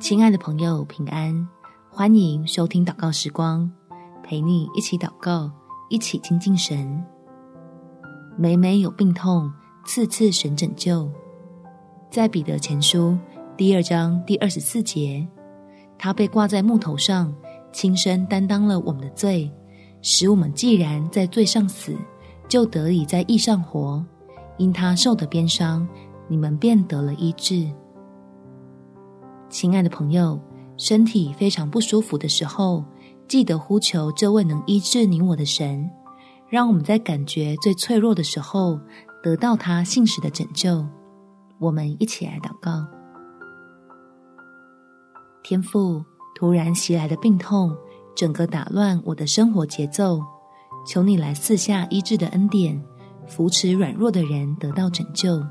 亲爱的朋友，平安！欢迎收听祷告时光，陪你一起祷告，一起亲近神。每每有病痛，次次神拯救。在彼得前书第二章第二十四节，他被挂在木头上，亲身担当了我们的罪，使我们既然在罪上死，就得以在义上活。因他受的鞭伤，你们便得了医治。亲爱的朋友，身体非常不舒服的时候，记得呼求这位能医治你我的神，让我们在感觉最脆弱的时候，得到他信实的拯救。我们一起来祷告：天父，突然袭来的病痛，整个打乱我的生活节奏，求你来四下医治的恩典，扶持软弱的人得到拯救，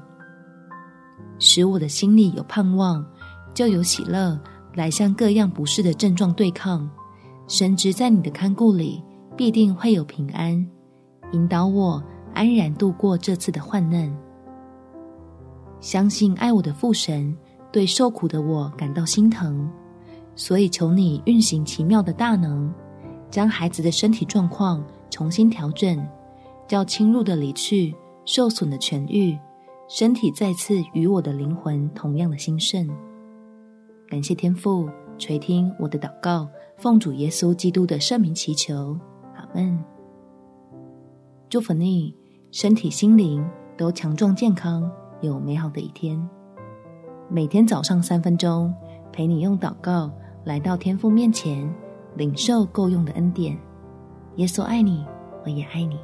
使我的心里有盼望。就有喜乐来向各样不适的症状对抗，神职在你的看顾里必定会有平安，引导我安然度过这次的患难。相信爱我的父神对受苦的我感到心疼，所以求你运行奇妙的大能，将孩子的身体状况重新调整，叫侵入的离去，受损的痊愈，身体再次与我的灵魂同样的兴盛。感谢天父垂听我的祷告，奉主耶稣基督的圣名祈求，阿门。祝福你，身体心灵都强壮健康，有美好的一天。每天早上三分钟，陪你用祷告来到天父面前，领受够用的恩典。耶稣爱你，我也爱你。